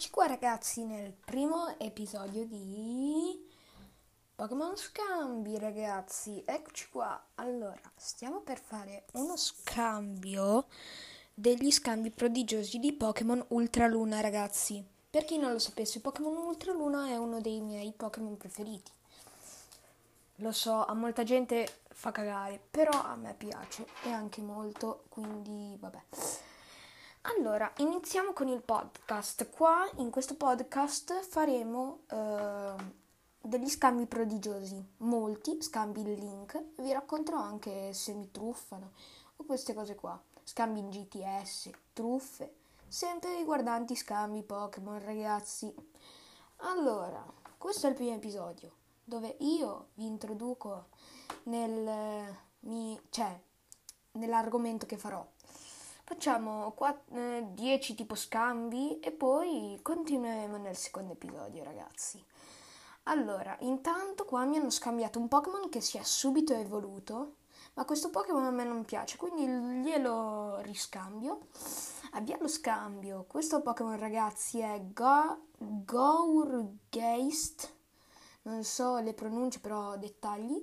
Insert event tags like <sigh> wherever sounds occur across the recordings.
Eccoci qua ragazzi nel primo episodio di Pokémon Scambi ragazzi. Eccoci qua. Allora, stiamo per fare uno scambio degli scambi prodigiosi di Pokémon Ultraluna ragazzi. Per chi non lo sapesse, Pokémon Ultraluna è uno dei miei Pokémon preferiti. Lo so, a molta gente fa cagare, però a me piace e anche molto, quindi vabbè. Allora, iniziamo con il podcast. Qua in questo podcast faremo eh, degli scambi prodigiosi, molti scambi in link. Vi racconterò anche se mi truffano o queste cose qua. Scambi in GTS, truffe, sempre riguardanti scambi Pokémon, ragazzi. Allora, questo è il primo episodio dove io vi introduco nel, mi, cioè, nell'argomento che farò Facciamo 10 eh, tipo scambi e poi continueremo nel secondo episodio, ragazzi. Allora, intanto qua mi hanno scambiato un Pokémon che si è subito evoluto, ma questo Pokémon a me non piace, quindi glielo riscambio. Abbiamo scambio. Questo Pokémon, ragazzi, è Go- Gourgeist. Non so le pronunce, però dettagli.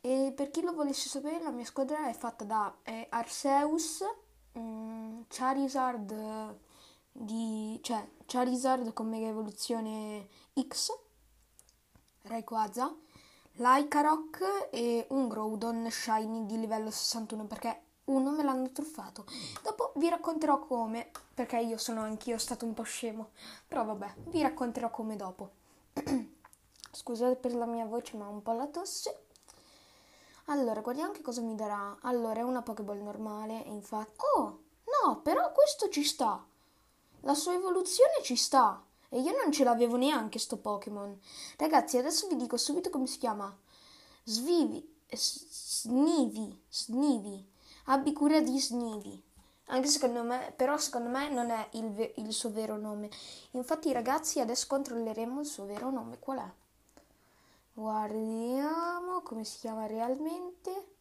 E per chi lo volesse sapere, la mia squadra è fatta da eh, Arceus, mm, Charizard di, cioè Charizard con Mega Evoluzione X, Rayquaza, Lycanroc e un Groudon Shiny di livello 61 perché uno me l'hanno truffato. Dopo vi racconterò come, perché io sono anch'io stato un po' scemo, però vabbè, vi racconterò come dopo. <clears throat> Scusate per la mia voce, ma ho un po' la tosse. Allora, guardiamo che cosa mi darà. Allora, è una Pokéball normale, infatti... Oh, no, però questo ci sta. La sua evoluzione ci sta. E io non ce l'avevo neanche sto Pokémon. Ragazzi, adesso vi dico subito come si chiama. Svivi... Snivi. Snivi. Abbi cura di Snivi. Anche secondo me, però secondo me non è il, ve- il suo vero nome. Infatti, ragazzi, adesso controlleremo il suo vero nome. Qual è? Guardiamo come si chiama realmente.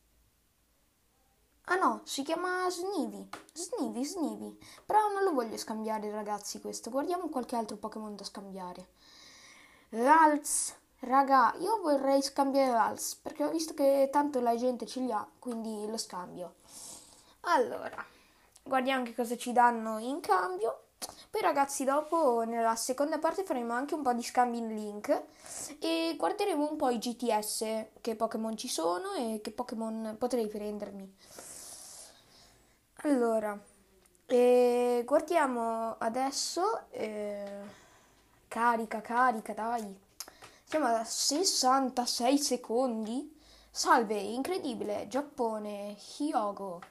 Ah no, si chiama Snivi. Snivi, Snivi. Però non lo voglio scambiare, ragazzi, questo. Guardiamo qualche altro Pokémon da scambiare. Ralz. Raga, io vorrei scambiare Ralz, perché ho visto che tanto la gente ce li ha, quindi lo scambio. Allora, guardiamo che cosa ci danno in cambio. Poi ragazzi dopo nella seconda parte faremo anche un po' di scambi in link e guarderemo un po' i GTS, che Pokémon ci sono e che Pokémon potrei prendermi. Allora, eh, guardiamo adesso, eh, carica, carica, dai. Siamo a 66 secondi. Salve, incredibile, Giappone, Hyogo.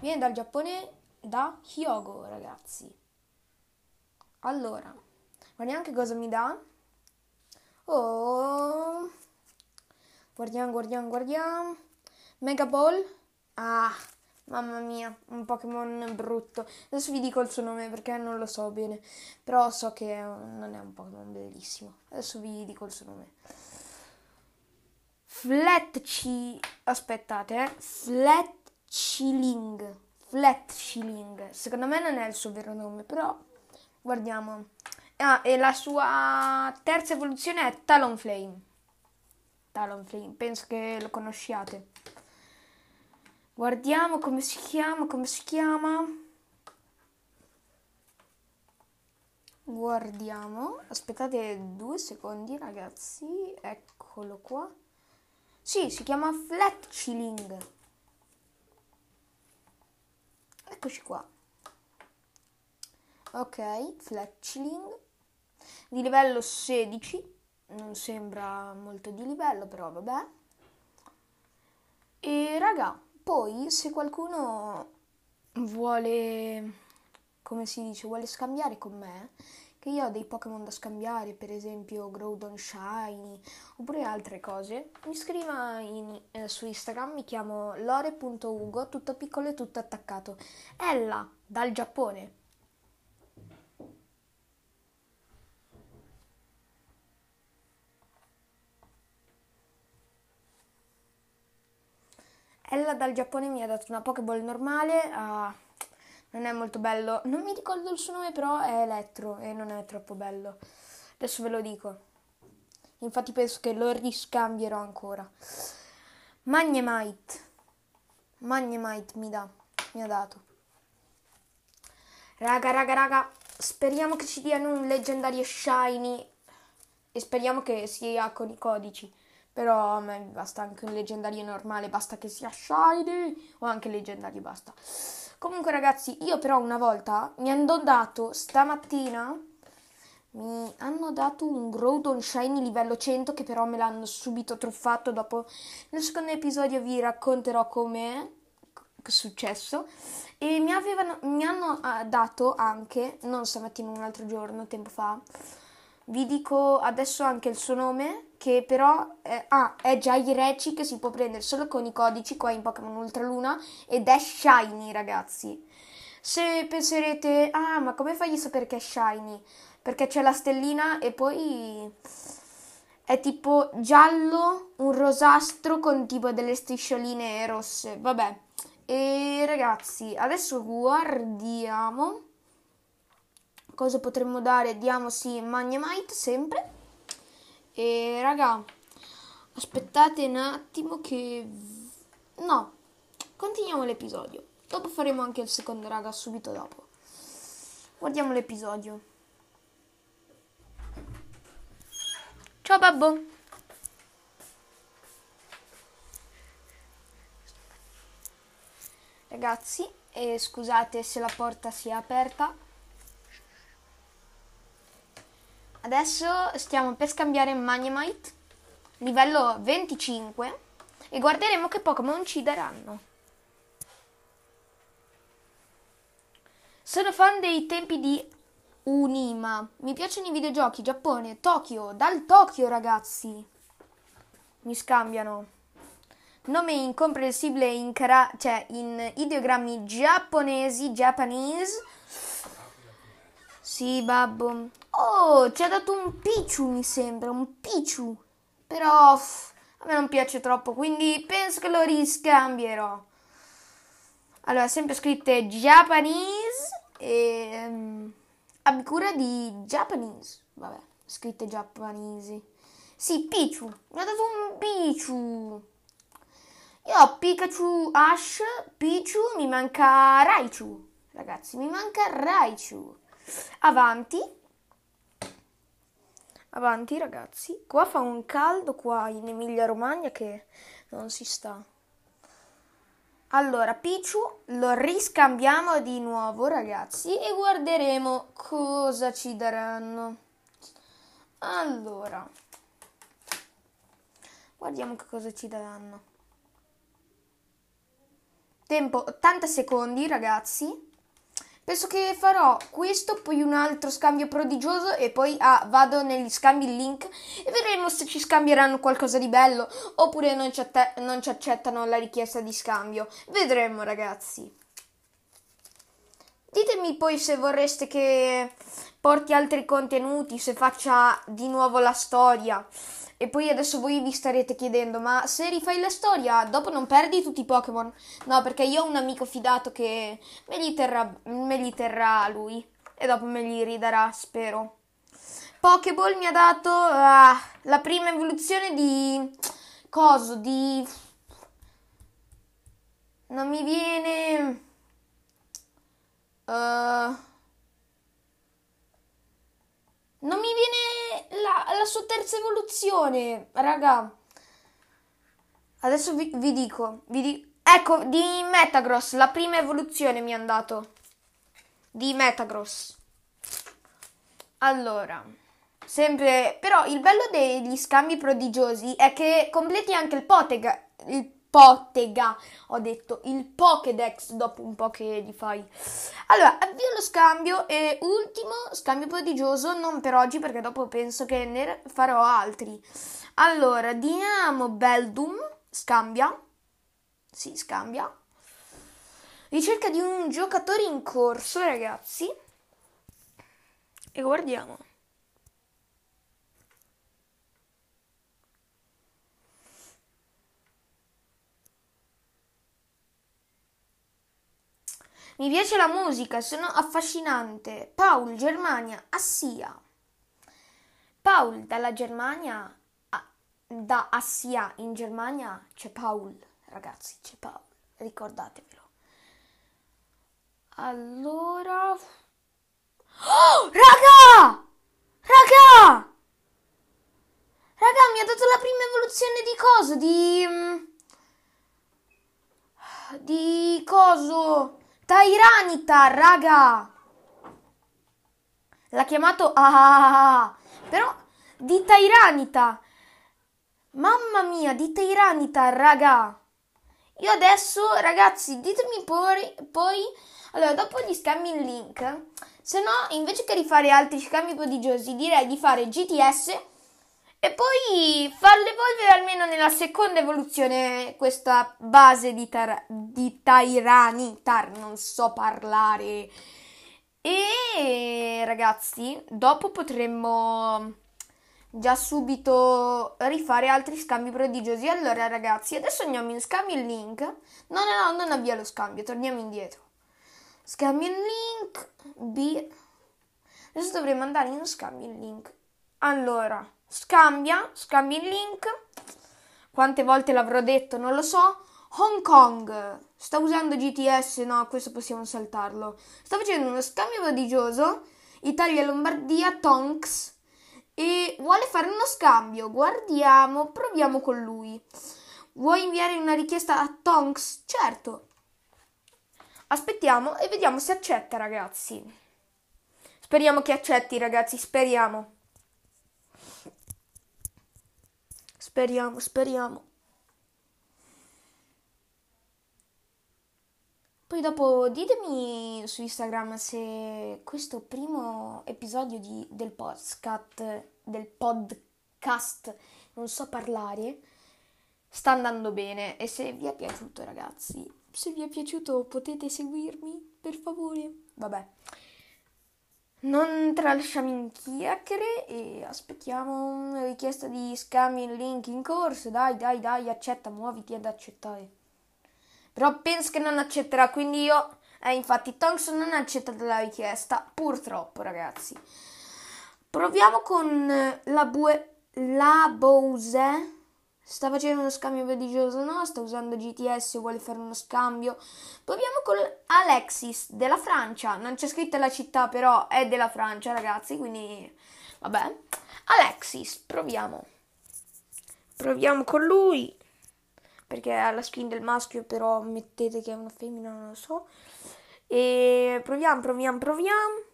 Viene dal Giappone da Hyogo, ragazzi. Allora, guardiamo che cosa mi dà. Oh, guardiamo, guardiamo, guardiamo. Mega Ball. Ah, mamma mia, un Pokémon brutto. Adesso vi dico il suo nome perché non lo so bene. Però so che non è un Pokémon bellissimo. Adesso vi dico il suo nome. Fletchi. Aspettate, eh. Fletchiling. Fletchiling. Secondo me non è il suo vero nome, però Guardiamo. Ah, e la sua terza evoluzione è Talonflame. Talonflame, penso che lo conosciate. Guardiamo come si chiama, come si chiama. Guardiamo. Aspettate due secondi, ragazzi. Eccolo qua. Sì, si chiama Fletchling. Eccoci qua. Ok, Fletchling di livello 16, non sembra molto di livello, però vabbè. E raga, poi se qualcuno vuole, come si dice, vuole scambiare con me, che io ho dei Pokémon da scambiare, per esempio Groudon Shiny, oppure altre cose, mi scriva in, eh, su Instagram, mi chiamo lore.ugo, tutto piccolo e tutto attaccato. Ella, dal Giappone. Ella dal Giappone mi ha dato una Pokéball normale a non è molto bello. Non mi ricordo il suo nome, però è Elettro e non è troppo bello. Adesso ve lo dico. Infatti penso che lo riscambierò ancora. Magnemite. Magnemite mi dà. Mi ha dato. Raga, raga, raga. Speriamo che ci diano un leggendario shiny. E speriamo che sia con i codici. Però a me basta anche un leggendario normale. Basta che sia shiny. O anche leggendario basta. Comunque ragazzi, io però una volta mi hanno dato stamattina mi hanno dato un Groudon Shiny livello 100 che però me l'hanno subito truffato dopo nel secondo episodio vi racconterò come è successo e mi, avevano, mi hanno ah, dato anche non stamattina un altro giorno tempo fa vi dico adesso anche il suo nome che però eh, ah, è Jaireci che si può prendere solo con i codici qua in Pokémon Ultra Luna ed è Shiny ragazzi se penserete ah ma come fai a sapere che è Shiny perché c'è la stellina e poi è tipo giallo, un rosastro con tipo delle striscioline rosse. Vabbè. E ragazzi, adesso guardiamo cosa potremmo dare. Diamo sì Magnemite sempre. E raga, aspettate un attimo che no, continuiamo l'episodio. Dopo faremo anche il secondo raga subito dopo. Guardiamo l'episodio. Ciao babbo. Ragazzi, eh, scusate se la porta si è aperta. Adesso stiamo per scambiare Magnemite, livello 25, e guarderemo che Pokémon ci daranno. Sono fan dei tempi di Unima. Mi piacciono i videogiochi, Giappone, Tokyo, dal Tokyo ragazzi. Mi scambiano. Nome incomprensibile in, cara- cioè in ideogrammi giapponesi, Japanese. Sì, babbo. Oh, ci ha dato un Pichu, mi sembra, un Pichu. Però pff, a me non piace troppo, quindi penso che lo riscambierò. Allora, sempre scritte Japanese e... Um, Abbi cura di Japanese. Vabbè, scritte giapponesi. Sì, Pichu. Mi ha dato un Pichu. Io ho Pikachu, Ash, Pichu, mi manca Raichu. Ragazzi, mi manca Raichu. Avanti. Avanti, ragazzi. Qua fa un caldo qua in Emilia Romagna che non si sta. Allora, Pichu lo riscambiamo di nuovo, ragazzi, e guarderemo cosa ci daranno. Allora, guardiamo che cosa ci daranno. Tempo 80 secondi, ragazzi. Penso che farò questo, poi un altro scambio prodigioso e poi ah, vado negli scambi link e vedremo se ci scambieranno qualcosa di bello oppure non ci, atte- non ci accettano la richiesta di scambio. Vedremo ragazzi. Ditemi poi se vorreste che porti altri contenuti, se faccia di nuovo la storia. E poi adesso voi vi starete chiedendo, ma se rifai la storia, dopo non perdi tutti i Pokémon? No, perché io ho un amico fidato che me li terrà, me li terrà lui. E dopo me li ridarà, spero. Pokéball mi ha dato uh, la prima evoluzione di... Coso, di... Non mi viene... Uh, non mi viene la, la sua terza evoluzione, raga. Adesso vi, vi dico, vi dico. Ecco, di Metagross, la prima evoluzione mi è andato. Di Metagross. Allora, sempre... Però il bello degli scambi prodigiosi è che completi anche il Potega, il Potega, ho detto, il Pokédex dopo un po' che li fai. Allora, avvio lo scambio e ultimo scambio prodigioso, non per oggi perché dopo penso che ne farò altri. Allora, diamo Beldum, scambia. Sì, scambia. Ricerca di un giocatore in corso, ragazzi. E guardiamo. Mi piace la musica, sono affascinante. Paul, Germania, Assia. Paul dalla Germania, da Assia in Germania c'è Paul, ragazzi, c'è Paul, ricordatevelo. Allora... Oh, raga! Raga! Raga, mi ha dato la prima evoluzione di coso, di... Mm, di coso... Tyranitar, raga! L'ha chiamato... Ah, però di Tyranita. Mamma mia, di Tyranita, raga! Io adesso, ragazzi, ditemi poi, poi... Allora, dopo gli scambi in link, se no, invece che rifare altri scambi prodigiosi, direi di fare GTS e poi farlo evolvere almeno nella seconda evoluzione questa base di, tar- di Tyranitar, non so parlare. E ragazzi, dopo potremmo già subito rifare altri scambi prodigiosi. Allora ragazzi, adesso andiamo in scambio il link. No, no, no, non avvia lo scambio, torniamo indietro. Scambio il link, B. Adesso dovremmo andare in scambio il link. Allora, Scambia, scambia il link. Quante volte l'avrò detto, non lo so. Hong Kong sta usando GTS, no, questo possiamo saltarlo. Sta facendo uno scambio prodigioso. Italia-Lombardia, Tonks. E vuole fare uno scambio. Guardiamo, proviamo con lui. Vuoi inviare una richiesta a Tonks? Certo. Aspettiamo e vediamo se accetta, ragazzi. Speriamo che accetti, ragazzi, speriamo. Speriamo, speriamo. Poi dopo ditemi su Instagram se questo primo episodio di, del podcast, del podcast, non so parlare, sta andando bene e se vi è piaciuto ragazzi, se vi è piaciuto potete seguirmi per favore. Vabbè. Non tralasciamo in chiacchiere e aspettiamo una richiesta di scambio in link in corso. Dai, dai, dai, accetta, muoviti ad accettare. Però penso che non accetterà, quindi io... Eh, infatti Thompson non ha accettato la richiesta, purtroppo, ragazzi. Proviamo con la, bue... la Bose Sta facendo uno scambio prodigioso? No, sta usando GTS, vuole fare uno scambio. Proviamo con Alexis della Francia. Non c'è scritta la città, però è della Francia, ragazzi, quindi vabbè. Alexis, proviamo. Proviamo con lui. Perché ha la skin del maschio, però mettete che è una femmina, non lo so. E proviamo, proviamo, proviamo.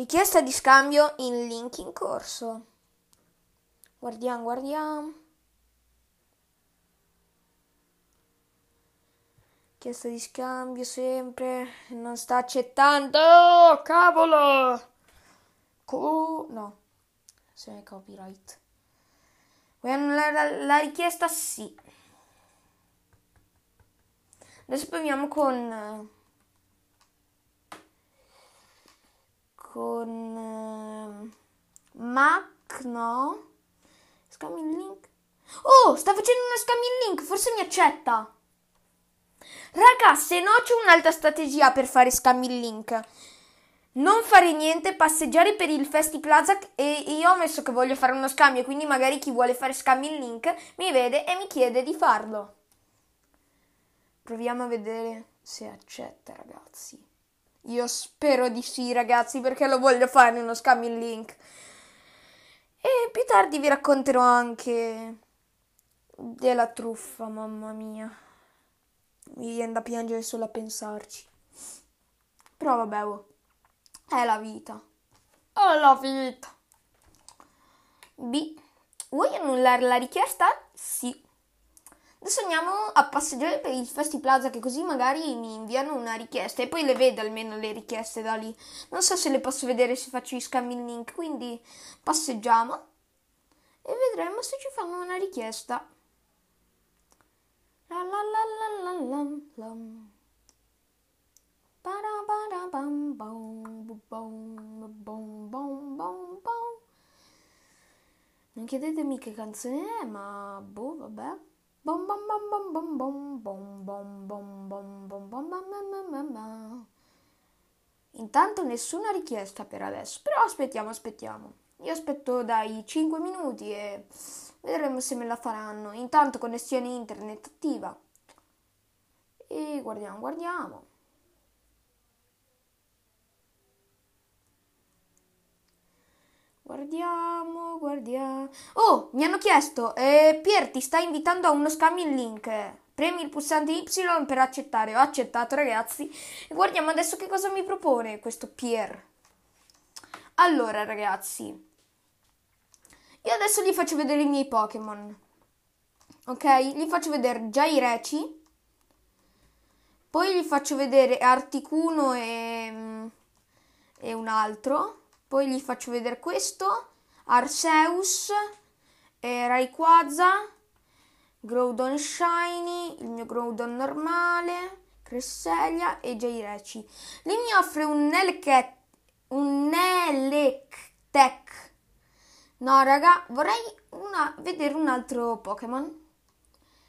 Richiesta di scambio in link in corso. Guardiamo, guardiamo. Richiesta di scambio sempre. Non sta accettando. Oh, cavolo! Co- no. Se ne copyright. Vuoi annullare la richiesta? Sì. Adesso proviamo con con uh, Mac, no? Scambio il link. Oh, sta facendo una scambio il link, forse mi accetta. Raga, se no c'è un'altra strategia per fare scambi il link. Non fare niente, passeggiare per il Festi Plaza e io ho messo che voglio fare uno scambio, quindi magari chi vuole fare scambi in link mi vede e mi chiede di farlo. Proviamo a vedere se accetta, ragazzi. Io spero di sì, ragazzi, perché lo voglio fare uno scambio in link. E più tardi vi racconterò anche della truffa, mamma mia. Mi viene da piangere solo a pensarci. Però vabbè, oh. è la vita. È la vita. B. Vuoi annullare la richiesta? Sì. Adesso andiamo a passeggiare per il Festi Plaza che così magari mi inviano una richiesta e poi le vedo almeno le richieste da lì. Non so se le posso vedere se faccio gli scambi in link, quindi passeggiamo e vedremo se ci fanno una richiesta. La la la la la lam lam. Non chiedetemi che canzone è, ma boh, vabbè. Bom bom bom bom bom bom bom bom bom bom bom bom bom bom Intanto nessuna richiesta per adesso, però aspettiamo, aspettiamo. Io aspetto dai 5 minuti e vedremo se me la faranno. Intanto connessione internet attiva. E guardiamo, guardiamo. Guardiamo, guardiamo. Oh, mi hanno chiesto, eh, Pier ti sta invitando a uno scambio in link. Premi il pulsante Y per accettare. Ho accettato, ragazzi. E guardiamo adesso che cosa mi propone questo Pier. Allora, ragazzi. Io adesso gli faccio vedere i miei Pokémon. Ok? Gli faccio vedere già i Reci. Poi gli faccio vedere Articuno e, mm, e un altro. Poi gli faccio vedere questo, Arceus, eh, Rayquaza, Groudon Shiny, il mio Groudon normale, Cresselia e Jaireci. Lì mi offre un Electek, un Electek. No, raga, vorrei una, vedere un altro Pokémon.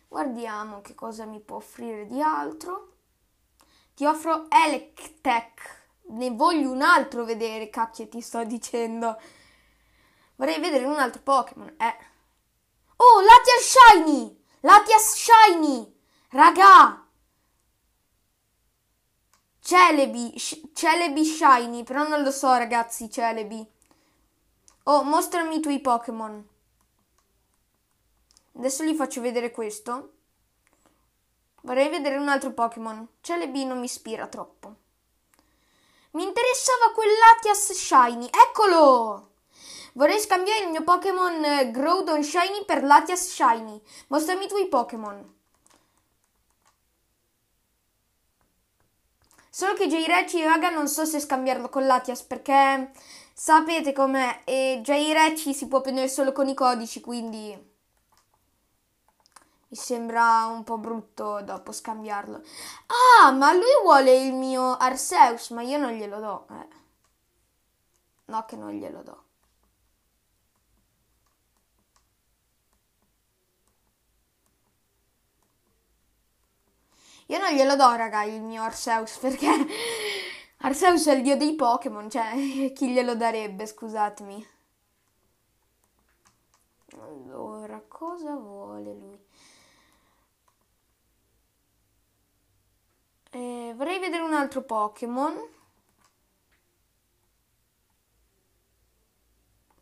Guardiamo che cosa mi può offrire di altro. Ti offro Electek ne voglio un altro vedere, cacchio ti sto dicendo. Vorrei vedere un altro Pokémon, eh. Oh, Latias Shiny! Latias Shiny! Raga! Celebi, sh- Celebi Shiny, però non lo so ragazzi, Celebi. Oh, mostrami i tuoi Pokémon. Adesso gli faccio vedere questo. Vorrei vedere un altro Pokémon. Celebi non mi ispira troppo. Mi interessava quel Latias Shiny. Eccolo! Vorrei scambiare il mio Pokémon eh, Groudon Shiny per Latias Shiny. Mostrami i tuoi Pokémon. Solo che J-Reci, raga, non so se scambiarlo con Latias perché sapete com'è. E J-Reci si può prendere solo con i codici, quindi mi sembra un po' brutto dopo scambiarlo. Ah, ma lui vuole il mio Arceus, ma io non glielo do. Eh. No, che non glielo do. Io non glielo do, raga, il mio Arceus, <laughs> perché Arceus è il dio dei Pokémon, cioè <laughs> chi glielo darebbe, scusatemi. Allora, cosa vuole lui? Eh, vorrei vedere un altro Pokémon.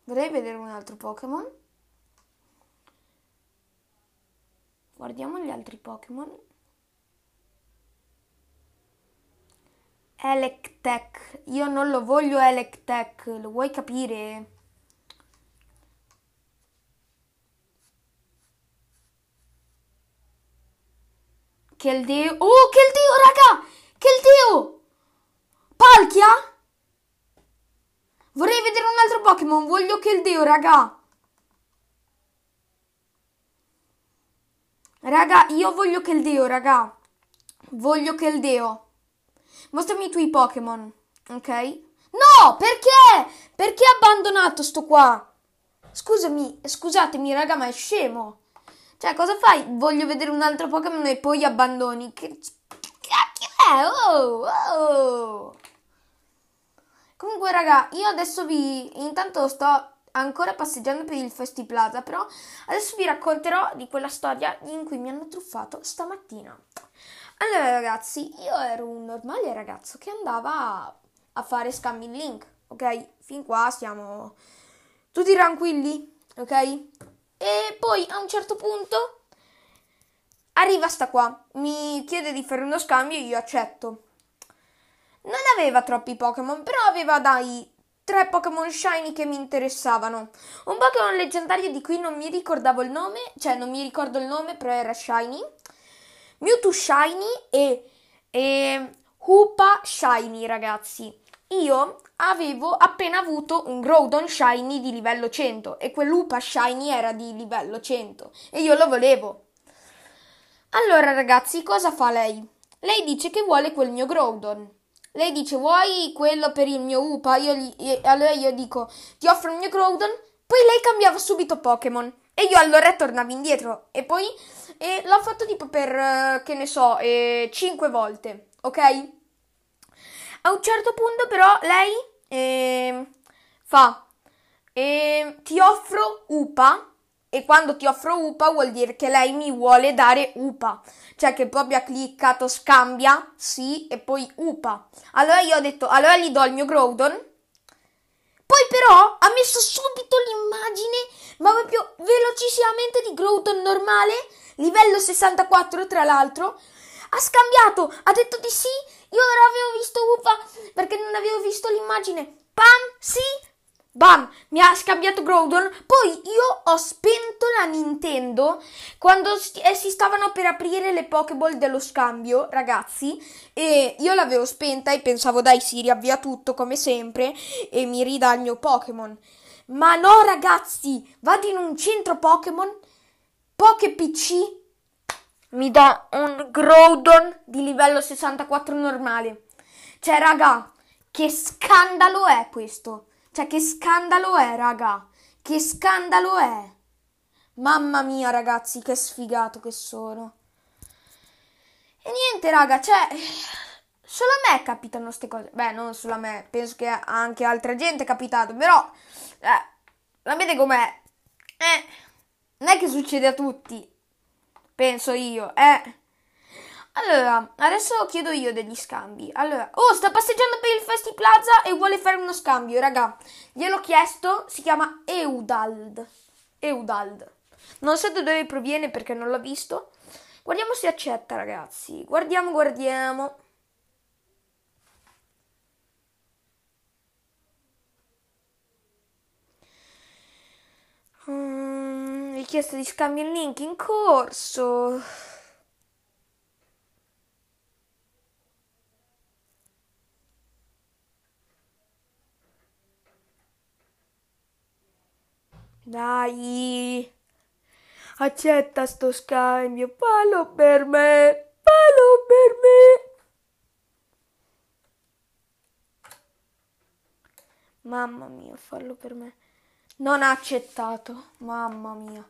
Vorrei vedere un altro Pokémon. Guardiamo gli altri Pokémon. Electek. Io non lo voglio Electek, lo vuoi capire? Keldeo. Oh, Keldeo, raga! Keldeo! Palkia? Vorrei vedere un altro Pokémon. Voglio Keldeo, raga. Raga, io voglio Keldeo, raga. Voglio Keldeo. Mostrami i tuoi Pokémon, ok? No, perché? Perché ha abbandonato sto qua? Scusami, scusatemi, raga, ma è scemo. Cioè, cosa fai? Voglio vedere un altro Pokémon e poi abbandoni. Che è? Oh, oh. Comunque, raga, io adesso vi... Intanto sto ancora passeggiando per il Festi Plaza, però adesso vi racconterò di quella storia in cui mi hanno truffato stamattina. Allora, ragazzi, io ero un normale ragazzo che andava a fare scambi in link, ok? Fin qua siamo tutti tranquilli, ok? E poi a un certo punto arriva sta qua, mi chiede di fare uno scambio e io accetto. Non aveva troppi Pokémon, però aveva dai tre Pokémon Shiny che mi interessavano. Un Pokémon leggendario di cui non mi ricordavo il nome, cioè non mi ricordo il nome, però era Shiny. Mewtwo Shiny e, e Hoopa Shiny, ragazzi. Io avevo appena avuto un Groudon Shiny di livello 100 e quell'Upa Shiny era di livello 100 e io lo volevo. Allora ragazzi, cosa fa lei? Lei dice che vuole quel mio Groudon. Lei dice vuoi quello per il mio Upa? Io gli, allora io dico ti offro il mio Groudon Poi lei cambiava subito Pokémon. E io allora tornavo indietro. E poi e l'ho fatto tipo per, eh, che ne so, eh, 5 volte. Ok? A un certo punto però lei eh, fa, eh, ti offro UPA. E quando ti offro UPA vuol dire che lei mi vuole dare UPA. Cioè che proprio ha cliccato scambia, sì, e poi UPA. Allora io ho detto, allora gli do il mio Groudon poi però ha messo subito l'immagine, ma proprio velocissimamente di Groudon normale, livello 64 tra l'altro. Ha scambiato, ha detto di sì, io non avevo visto Ufa perché non avevo visto l'immagine. Pam, sì, Bam! Mi ha scambiato Groudon. Poi io ho spento la Nintendo quando eh, si stavano per aprire le Pokéball dello scambio, ragazzi. E io l'avevo spenta e pensavo, dai, si riavvia tutto come sempre e mi ridà il mio Pokémon. Ma no, ragazzi, vado in un centro Pokémon, Poké PC, mi dà un Groudon di livello 64 normale. Cioè, raga, che scandalo è questo? Cioè, che scandalo è, raga? Che scandalo è? Mamma mia, ragazzi, che sfigato che sono. E niente, raga, cioè... Solo a me capitano queste cose. Beh, non solo a me, penso che anche a altra gente è capitato, però... Eh, sapete com'è? Eh, non è che succede a tutti. Penso io, eh. Allora, adesso chiedo io degli scambi. Allora, oh, sta passeggiando per il Festi Plaza e vuole fare uno scambio, raga. Gliel'ho chiesto, si chiama Eudald. Eudald. Non so da dove proviene perché non l'ho visto. Guardiamo se accetta, ragazzi. Guardiamo, guardiamo. Mm, richiesta di scambio il link in corso. Dai, accetta sto scambio, fallo per me, fallo per me. Mamma mia, fallo per me. Non ha accettato, mamma mia.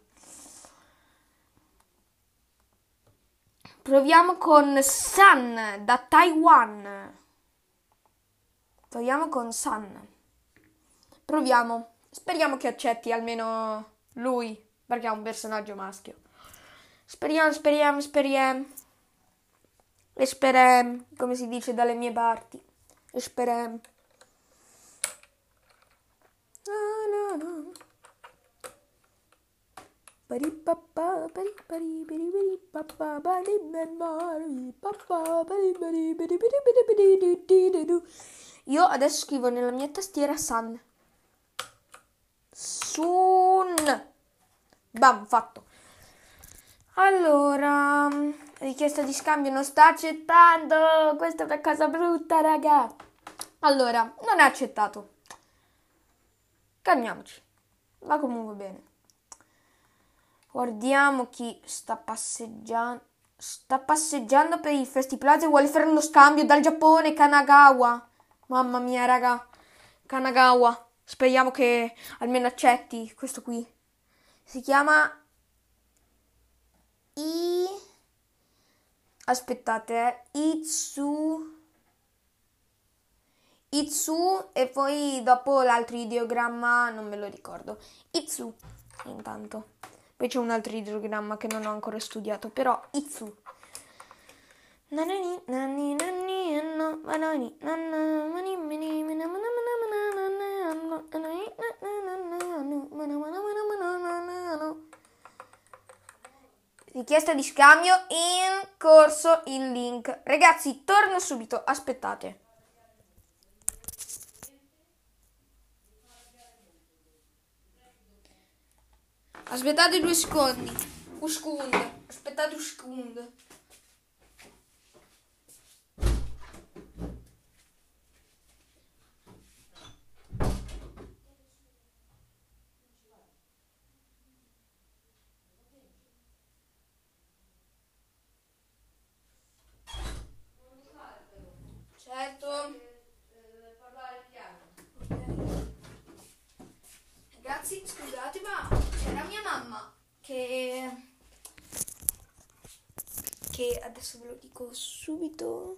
Proviamo con San da Taiwan. Proviamo con San. Proviamo. Speriamo che accetti almeno lui, perché è un personaggio maschio. Speriamo, speriamo, speriamo. E speriamo, come si dice dalle mie parti. E speriamo. Io adesso scrivo nella mia tastiera Sun. Sun. Bam, fatto. Allora, richiesta di scambio non sta accettando. Questa è una cosa brutta, raga. Allora, non è accettato. Calmiamoci. Va comunque bene. Guardiamo chi sta passeggiando. Sta passeggiando per il Festiplaza e vuole fare uno scambio dal Giappone, Kanagawa. Mamma mia, raga. Kanagawa. Speriamo che almeno accetti questo qui. Si chiama I Aspettate, eh. Itsu Itsu e poi dopo l'altro ideogramma non me lo ricordo. Itsu intanto. Poi c'è un altro ideogramma che non ho ancora studiato, però Itsu. Nanani, nanani, nanani, Richiesta di scambio in corso il link. Ragazzi, torno subito, aspettate. Aspettate due secondi. Un secondo. Aspettate un secondo. Certo. Ragazzi, scusate. che adesso ve lo dico subito.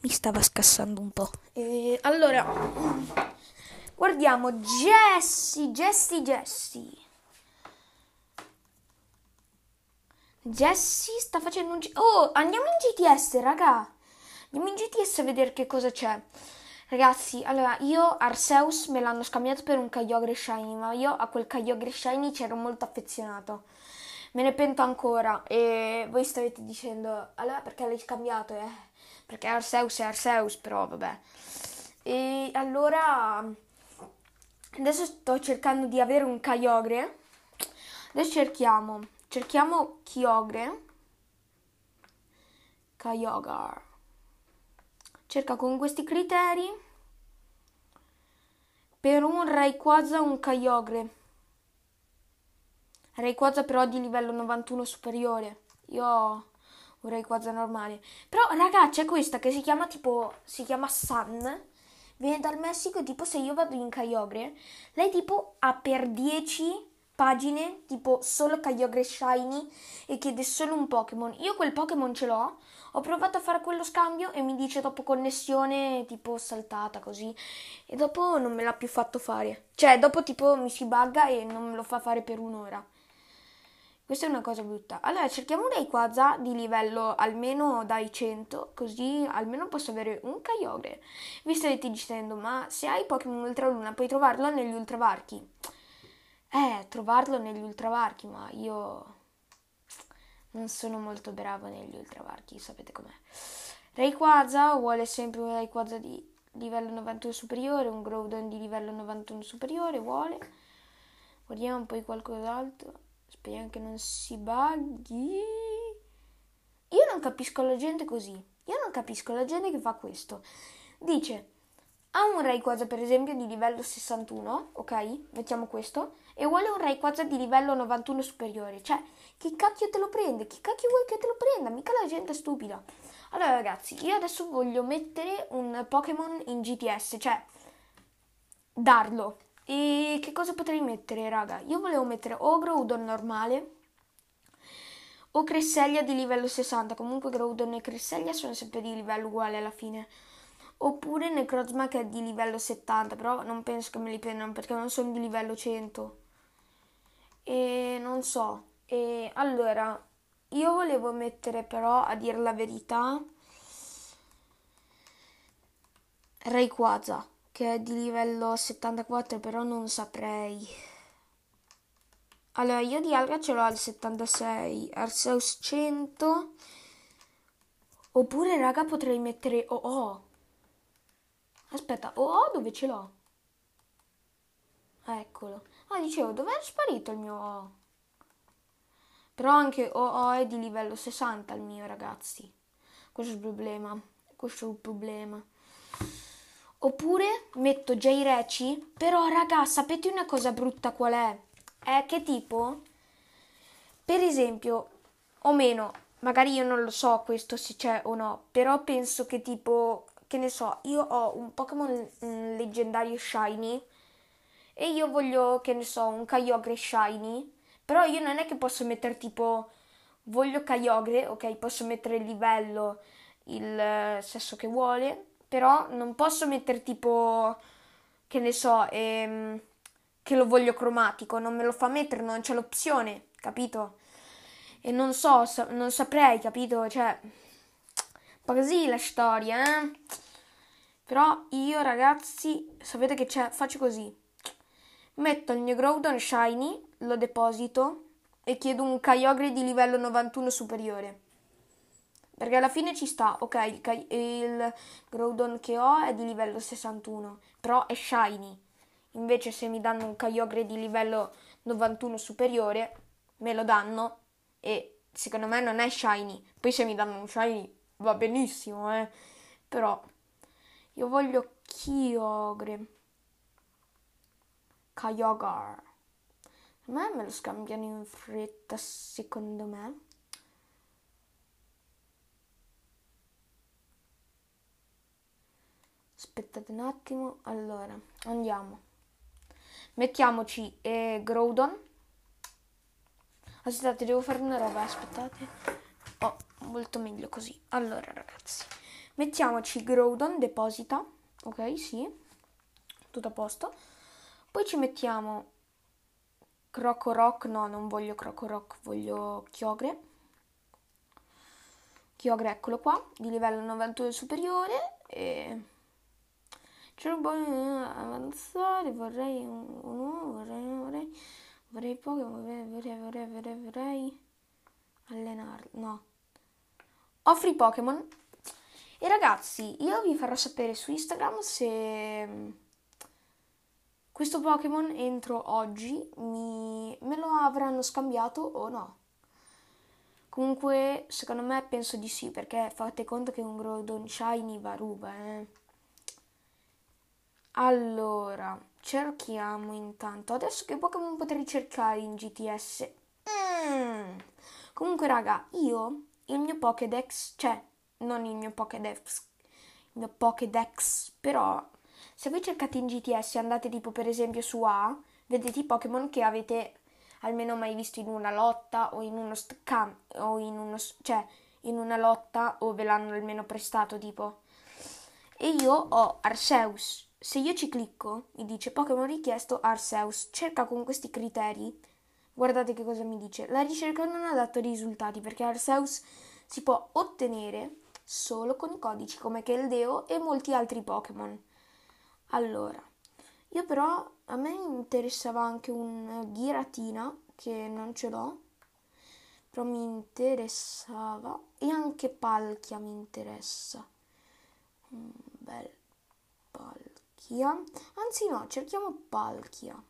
Mi stava scassando un po'. E allora, guardiamo Jessie, Jessie, Jessie. Jessie sta facendo un... G- oh, andiamo in GTS, raga. Andiamo in GTS a vedere che cosa c'è. Ragazzi, allora io Arceus me l'hanno scambiato per un Kyogre Shiny, ma io a quel Kyogre Shiny c'ero molto affezionato. Me ne pento ancora e voi state dicendo, allora perché l'hai scambiato? Eh? Perché Arceus è Arceus, però vabbè. E allora adesso sto cercando di avere un Kyogre. Adesso cerchiamo, cerchiamo Kyogre. Kyogre cerca con questi criteri per un Rayquaza un Kyogre Rayquaza però di livello 91 superiore io ho un Rayquaza normale però raga c'è questa che si chiama tipo si chiama Sun viene dal Messico tipo se io vado in Kyogre lei tipo ha per 10 pagine tipo solo Kyogre Shiny e chiede solo un Pokémon io quel Pokémon ce l'ho ho provato a fare quello scambio e mi dice dopo connessione tipo saltata così e dopo non me l'ha più fatto fare. Cioè dopo tipo mi si bugga e non me lo fa fare per un'ora. Questa è una cosa brutta. Allora cerchiamo dei Quaza di livello almeno dai 100 così almeno posso avere un Kyogre. Vi state dicendo ma se hai Pokémon Ultra Luna puoi trovarlo negli Ultravarchi. Eh, trovarlo negli Ultravarchi ma io non sono molto bravo negli ultravarchi, sapete com'è. Rayquaza vuole sempre un Rayquaza di livello 91 superiore, un Groudon di livello 91 superiore, vuole. Guardiamo poi qualcos'altro. Speriamo che non si bughi. Io non capisco la gente così. Io non capisco la gente che fa questo. Dice, ha un Rayquaza per esempio di livello 61, ok? Mettiamo questo. E vuole un Rayquaza di livello 91 superiore. Cioè, chi cacchio te lo prende? Chi cacchio vuoi che te lo prenda? Mica la gente stupida. Allora ragazzi, io adesso voglio mettere un Pokémon in GTS, cioè darlo. E che cosa potrei mettere, raga? Io volevo mettere o Groudon normale o Cresselia di livello 60. Comunque Groudon e Cresselia sono sempre di livello uguale alla fine. Oppure Necrozma che è di livello 70, però non penso che me li prendano perché non sono di livello 100. E non so. E allora, io volevo mettere però, a dire la verità, Rayquaza, che è di livello 74, però non saprei. Allora, io di Alga ce l'ho al 76, Arceus 100. Oppure, raga, potrei mettere OO. Aspetta, OO dove ce l'ho? Eccolo. Ah, dicevo, dove è sparito il mio OO? Però anche OO è di livello 60 il mio, ragazzi. Questo è il problema. Questo è il problema. Oppure metto J Reci, però raga, sapete una cosa brutta qual è? È che tipo, per esempio, o meno, magari io non lo so questo se c'è o no, però penso che tipo, che ne so, io ho un Pokémon mm, leggendario Shiny e io voglio, che ne so, un Kyogre Shiny, però io non è che posso mettere tipo, voglio Kyogre, ok, posso mettere il livello, il eh, sesso che vuole, però non posso mettere tipo, che ne so, ehm, che lo voglio cromatico, non me lo fa mettere, non c'è l'opzione, capito? E non so, sa- non saprei, capito? Cioè, un po' così la storia, eh? Però io ragazzi, sapete che c'è? Faccio così. Metto il mio Groudon Shiny, lo deposito e chiedo un Kyogre di livello 91 superiore. Perché alla fine ci sta, ok, il, il Groudon che ho è di livello 61, però è shiny. Invece se mi danno un Kyogre di livello 91 superiore, me lo danno e secondo me non è shiny. Poi se mi danno un shiny va benissimo, eh. Però io voglio Kyogre. Kyogre. A me me lo scambiano in fretta, secondo me. Aspettate un attimo. Allora, andiamo. Mettiamoci eh, Groudon. Aspettate, devo fare una roba, aspettate. Oh, molto meglio così. Allora, ragazzi, mettiamoci Groudon, deposita. Ok, sì. Tutto a posto. Poi ci mettiamo Crocorock, no, non voglio Crocorock, voglio Chiogre. Chiogre, eccolo qua, di livello 92 superiore. E... Un po' avanzare, vorrei uno, vorrei, vorrei, vorrei poco, vorrei, vorrei, vorrei, vorrei, vorrei allenarlo, no. Offri Pokémon. E ragazzi, io vi farò sapere su Instagram se questo Pokémon entro oggi mi, me lo avranno scambiato o no. Comunque, secondo me penso di sì, perché fate conto che un Groudon Shiny va ruba, eh. Allora, cerchiamo intanto. Adesso che Pokémon potrei cercare in GTS? Mm. Comunque, raga, io il mio Pokédex, cioè, non il mio Pokédex, il mio Pokédex, però se voi cercate in GTS andate tipo per esempio su A, vedete i Pokémon che avete almeno mai visto in una lotta o in uno scam o in uno cioè in una lotta o ve l'hanno almeno prestato tipo. E io ho Arceus. Se io ci clicco, mi dice Pokémon richiesto Arceus. Cerca con questi criteri. Guardate che cosa mi dice. La ricerca non ha dato risultati perché Arceus si può ottenere solo con i codici come Keldeo e molti altri Pokémon. Allora, io però a me interessava anche un Giratina che non ce l'ho, però mi interessava e anche Palkia mi interessa. Un bel Palkia. Anzi no, cerchiamo Palkia.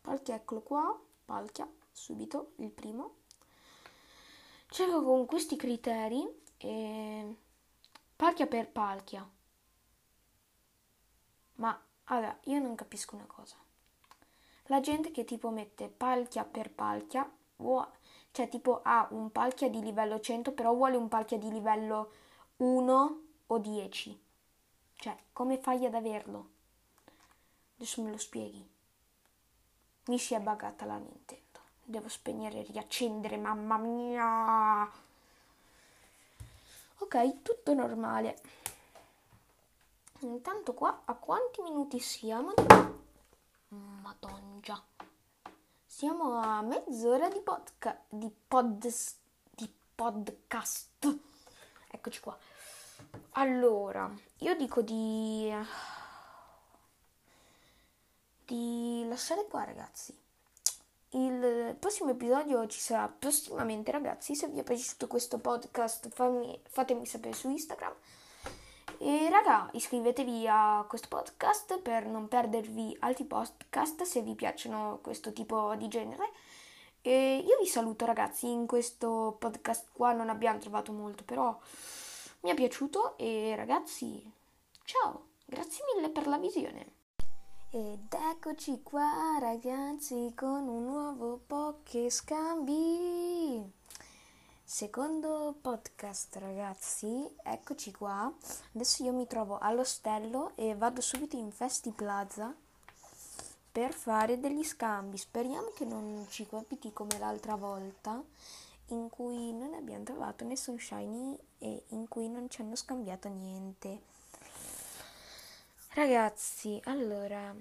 Palkia eccolo qua, Palkia, subito il primo. Cerco con questi criteri e Palkia per Palkia. Ma allora, io non capisco una cosa. La gente che tipo mette palchia per palchia, cioè tipo ha un palchia di livello 100, però vuole un palchia di livello 1 o 10. Cioè, come fai ad averlo? Adesso me lo spieghi. Mi si è buggata la Nintendo. Devo spegnere e riaccendere, mamma mia! Ok, tutto normale. Intanto qua a quanti minuti siamo? Madonna. Siamo a mezz'ora di, podca- di, pod- di podcast. Eccoci qua. Allora, io dico di di lasciare qua ragazzi. Il prossimo episodio ci sarà prossimamente ragazzi. Se vi è piaciuto questo podcast fammi, fatemi sapere su Instagram. E raga, iscrivetevi a questo podcast per non perdervi altri podcast se vi piacciono questo tipo di genere. E io vi saluto ragazzi, in questo podcast qua non abbiamo trovato molto, però mi è piaciuto e ragazzi, ciao, grazie mille per la visione. Ed eccoci qua ragazzi con un nuovo Poké Scambi. Secondo podcast ragazzi, eccoci qua. Adesso io mi trovo all'ostello e vado subito in Festi Plaza per fare degli scambi. Speriamo che non ci capiti come l'altra volta in cui non abbiamo trovato nessun shiny e in cui non ci hanno scambiato niente. Ragazzi, allora,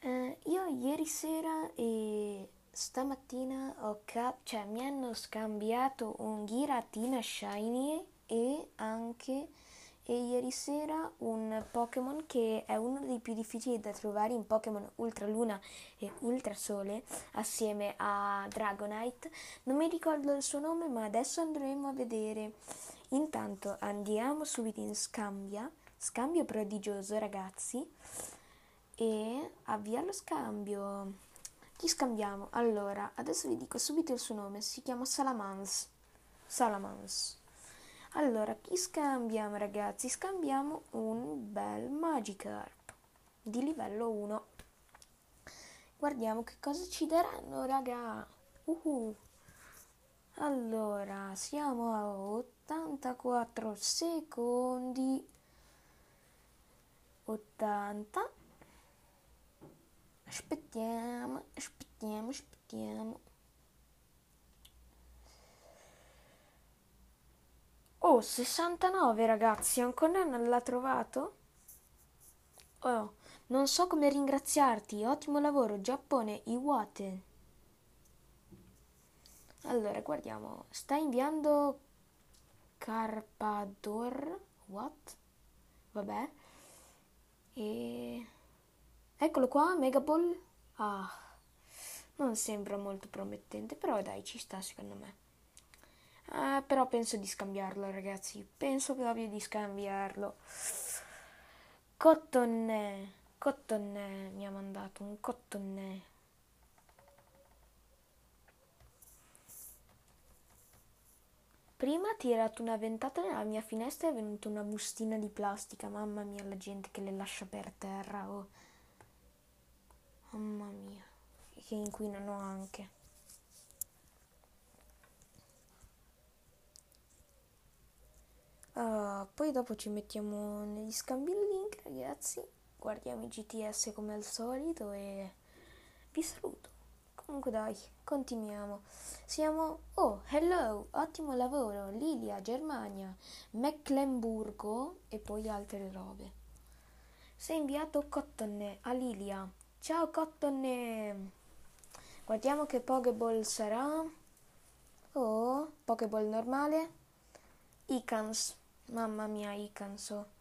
eh, io ieri sera e stamattina ho cap- cioè, mi hanno scambiato un Giratina Shiny e anche e ieri sera un Pokémon che è uno dei più difficili da trovare in Pokémon Ultra Luna e Ultra Sole assieme a Dragonite. Non mi ricordo il suo nome, ma adesso andremo a vedere. Intanto andiamo subito in scambia, scambio prodigioso ragazzi, e avvia lo scambio. Chi scambiamo? Allora, adesso vi dico subito il suo nome, si chiama Salamans. Salamans. Allora, chi scambiamo ragazzi? Scambiamo un bel Magikarp di livello 1. Guardiamo che cosa ci daranno, raga. Uh-huh. Allora, siamo a 84 secondi. 80 Aspettiamo, aspettiamo, aspettiamo. Oh, 69 ragazzi, ancora non l'ha trovato? Oh, non so come ringraziarti. Ottimo lavoro, Giappone, Iwate. Allora, guardiamo. Sta inviando Carpador. What? Vabbè. E... Eccolo qua, Megaball. Ah, non sembra molto promettente, però dai, ci sta secondo me. Ah, però penso di scambiarlo, ragazzi. Penso proprio di scambiarlo. Cotton. Cotton mi ha mandato un cotton. Prima ha tirato una ventata nella mia finestra e è venuta una bustina di plastica. Mamma mia, la gente che le lascia per terra. Oh. Mamma mia, che inquinano anche. Uh, poi dopo ci mettiamo negli scambi il link, ragazzi. Guardiamo i GTS come al solito e vi saluto. Comunque dai, continuiamo. Siamo... Oh, hello, ottimo lavoro, Lilia, Germania, Mecklenburgo e poi altre robe. Sei inviato Cotton a Lilia. Ciao Cotton! Guardiamo che Pokéball sarà. Oh, Pokéball normale. Icans. Mamma mia, Icanso.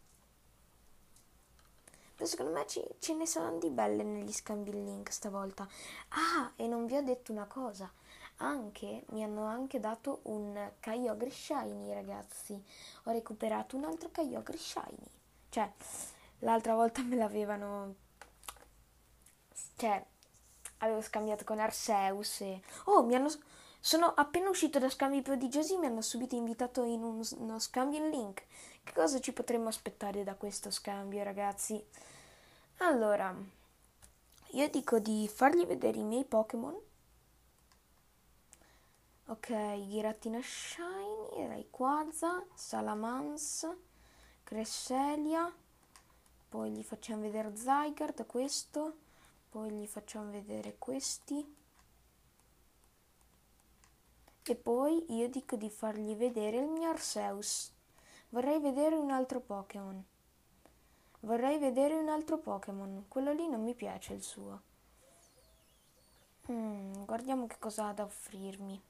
Secondo me ci, ce ne saranno di belle negli scambi link stavolta. Ah, e non vi ho detto una cosa. Anche, mi hanno anche dato un Kyogre Shiny, ragazzi. Ho recuperato un altro Kyogre Shiny. Cioè, l'altra volta me l'avevano... Cioè, avevo scambiato con Arceus e... Oh, mi hanno... Sono appena uscito da scambi prodigiosi e mi hanno subito invitato in un, uno scambio in link. Che cosa ci potremmo aspettare da questo scambio, ragazzi? Allora, io dico di fargli vedere i miei Pokémon. Ok, Giratina Shiny, Rayquaza, Salamance, Cresselia. Poi gli facciamo vedere Zygarde, questo. Poi gli facciamo vedere questi. E poi io dico di fargli vedere il mio Arceus. Vorrei vedere un altro Pokémon. Vorrei vedere un altro Pokémon. Quello lì non mi piace il suo. Mm, guardiamo che cosa ha da offrirmi.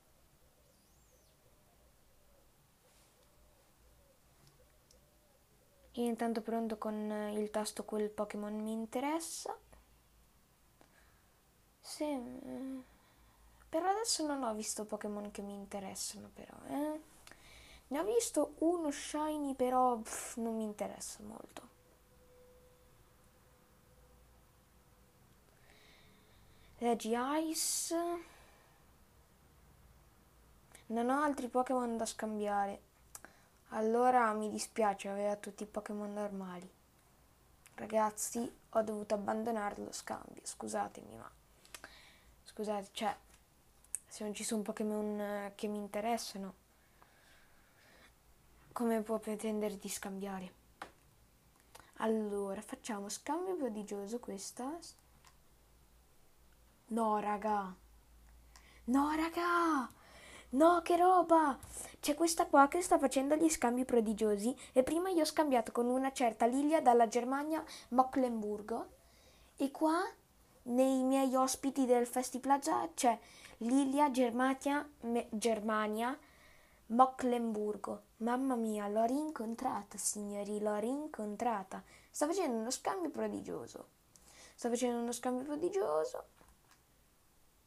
Io intanto pronto con il tasto quel Pokémon mi interessa. Se... Per adesso non ho visto Pokémon che mi interessano però, eh. Ne ho visto uno shiny però pff, non mi interessa molto. Regi Ice. Non ho altri Pokémon da scambiare. Allora mi dispiace, aveva tutti i Pokémon normali. Ragazzi, ho dovuto abbandonare lo scambio, scusatemi, ma... Scusate, cioè, se non ci sono Pokémon che mi interessano, come può pretendere di scambiare? Allora, facciamo scambio prodigioso questa. No, raga. No, raga. No, che roba! C'è questa qua che sta facendo gli scambi prodigiosi e prima io ho scambiato con una certa Lilia dalla Germania Mocklenburgo e qua nei miei ospiti del Festiplaza c'è Lilia Germania, me, Germania Mocklenburgo. Mamma mia, l'ho rincontrata, signori, l'ho rincontrata. Sta facendo uno scambio prodigioso. Sta facendo uno scambio prodigioso.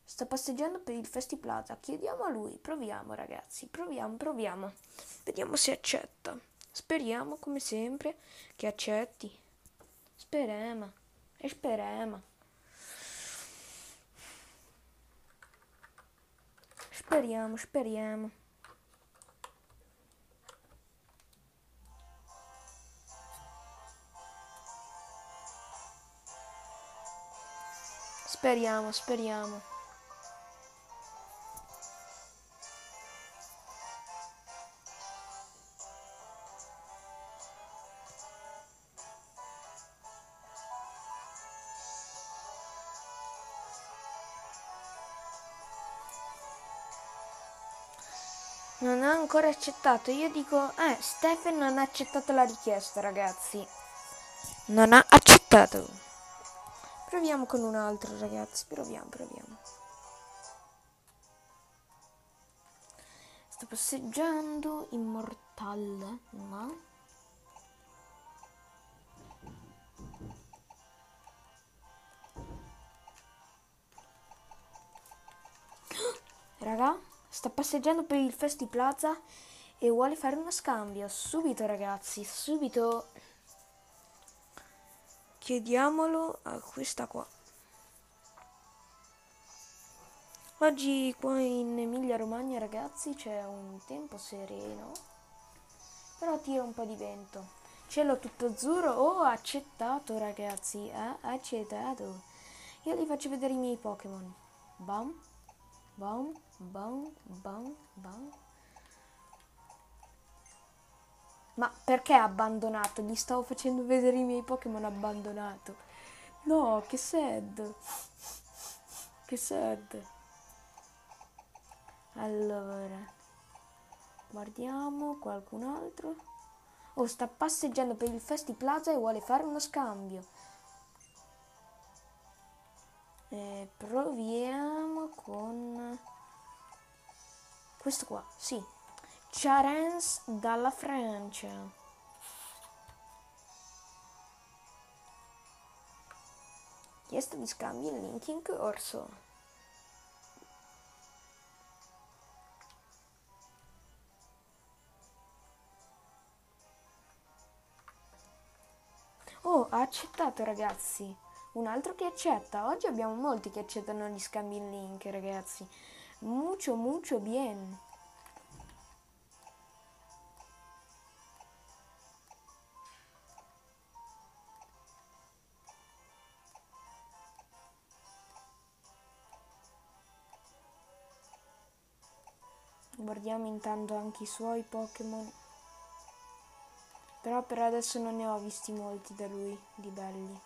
Sta passeggiando per il Festiplaza. Chiediamo a lui. Proviamo, ragazzi. Proviamo, proviamo. Vediamo se accetta. Speriamo, come sempre, che accetti. Speriamo. E speriamo. Speriamo, speriamo. Speriamo, speriamo. Ancora accettato. Io dico, eh, Stephen non ha accettato la richiesta, ragazzi. Non ha accettato. Proviamo con un altro, ragazzi. Proviamo, proviamo. Sto passeggiando immortale, no? <gasps> Raga, sta passeggiando per il Festi Plaza e vuole fare uno scambio. Subito, ragazzi, subito. Chiediamolo a questa qua. Oggi qua in Emilia Romagna, ragazzi, c'è un tempo sereno, però tira un po' di vento. Cielo tutto azzurro. Oh, accettato, ragazzi. Eh? accettato. Io vi faccio vedere i miei Pokémon. Bam, bam, bam, bam, bam. Ma perché abbandonato? Gli stavo facendo vedere i miei Pokémon abbandonato. No, che sad. Che sad. Allora. Guardiamo qualcun altro. Oh, sta passeggiando per il Festi Plaza e vuole fare uno scambio. E proviamo con questo qua, sì. Charens dalla Francia. Chiesto di scambio il link in corso. Oh, ha accettato ragazzi. Un altro che accetta. Oggi abbiamo molti che accettano gli scambi in link, ragazzi. Mucho, mucho bien. Guardiamo intanto anche i suoi Pokémon. Però per adesso non ne ho visti molti da lui, di belli.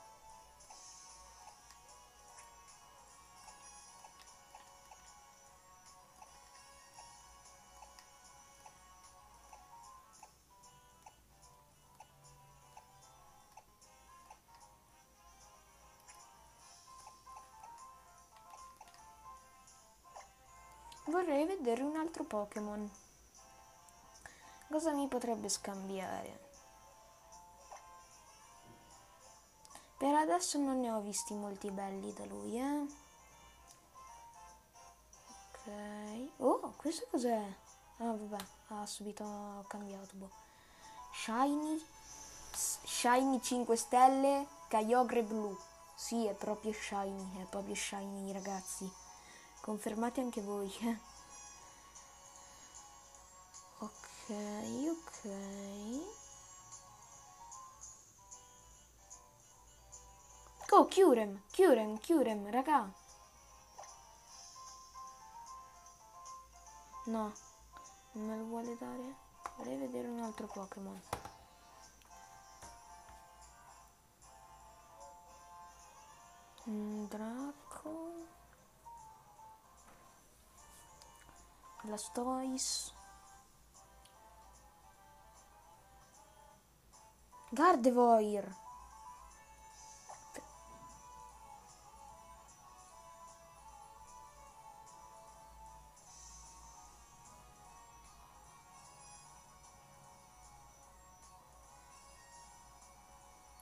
Altro Pokémon. Cosa mi potrebbe scambiare? Per adesso non ne ho visti molti belli da lui, eh. Ok. Oh, questo cos'è? Ah, vabbè, ha subito cambiato. Boh. Shiny. Shiny 5 stelle, Kyogre blu. Sì, è proprio shiny, è proprio shiny, ragazzi. Confermate anche voi. Eh. Ok, ok. Oh, Kyurem, Kyurem, Kyurem, raga. No, non me lo vuole dare. Vorrei vedere un altro Pokémon. Un Draco. Blastoise. Gardevoir.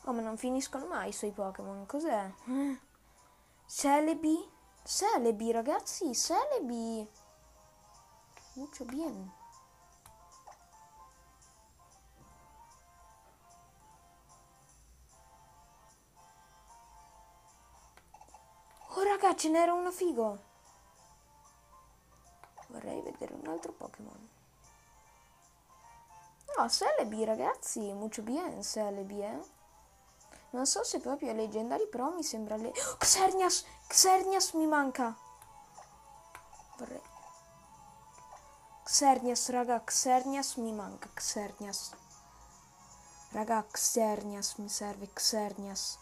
Oh, ma non finiscono mai i suoi Pokémon. Cos'è? Celebi? Celebi, ragazzi, Celebi. Mucho bien. Ce n'era uno figo. Vorrei vedere un altro Pokémon. No, Celebi ragazzi, mucho bien Celebi, eh. Non so se proprio è leggendari, però mi sembra le... Oh, Xernias! Xernias mi manca! Vorrei... Xernias, raga, Xernias mi manca, Xernias. Raga, Xernias mi serve, Xernias.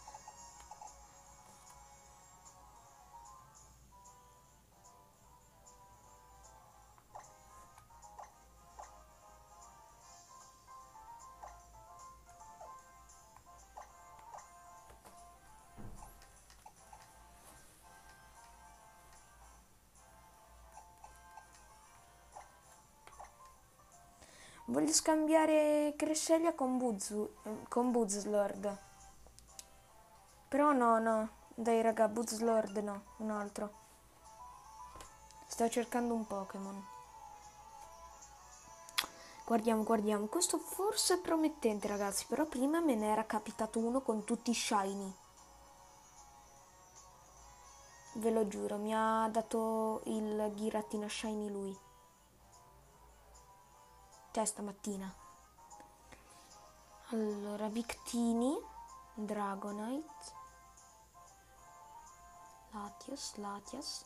Voglio scambiare Cresselia con, Buzzu, con Buzzlord. Però no, no. Dai raga, Buzzlord no, un altro. Sto cercando un Pokémon. Guardiamo, guardiamo. Questo forse è promettente, ragazzi. Però prima me ne era capitato uno con tutti i shiny. Ve lo giuro, mi ha dato il ghiratina shiny lui. Cioè, stamattina. Allora, Victini, Dragonite, Latias, Latias.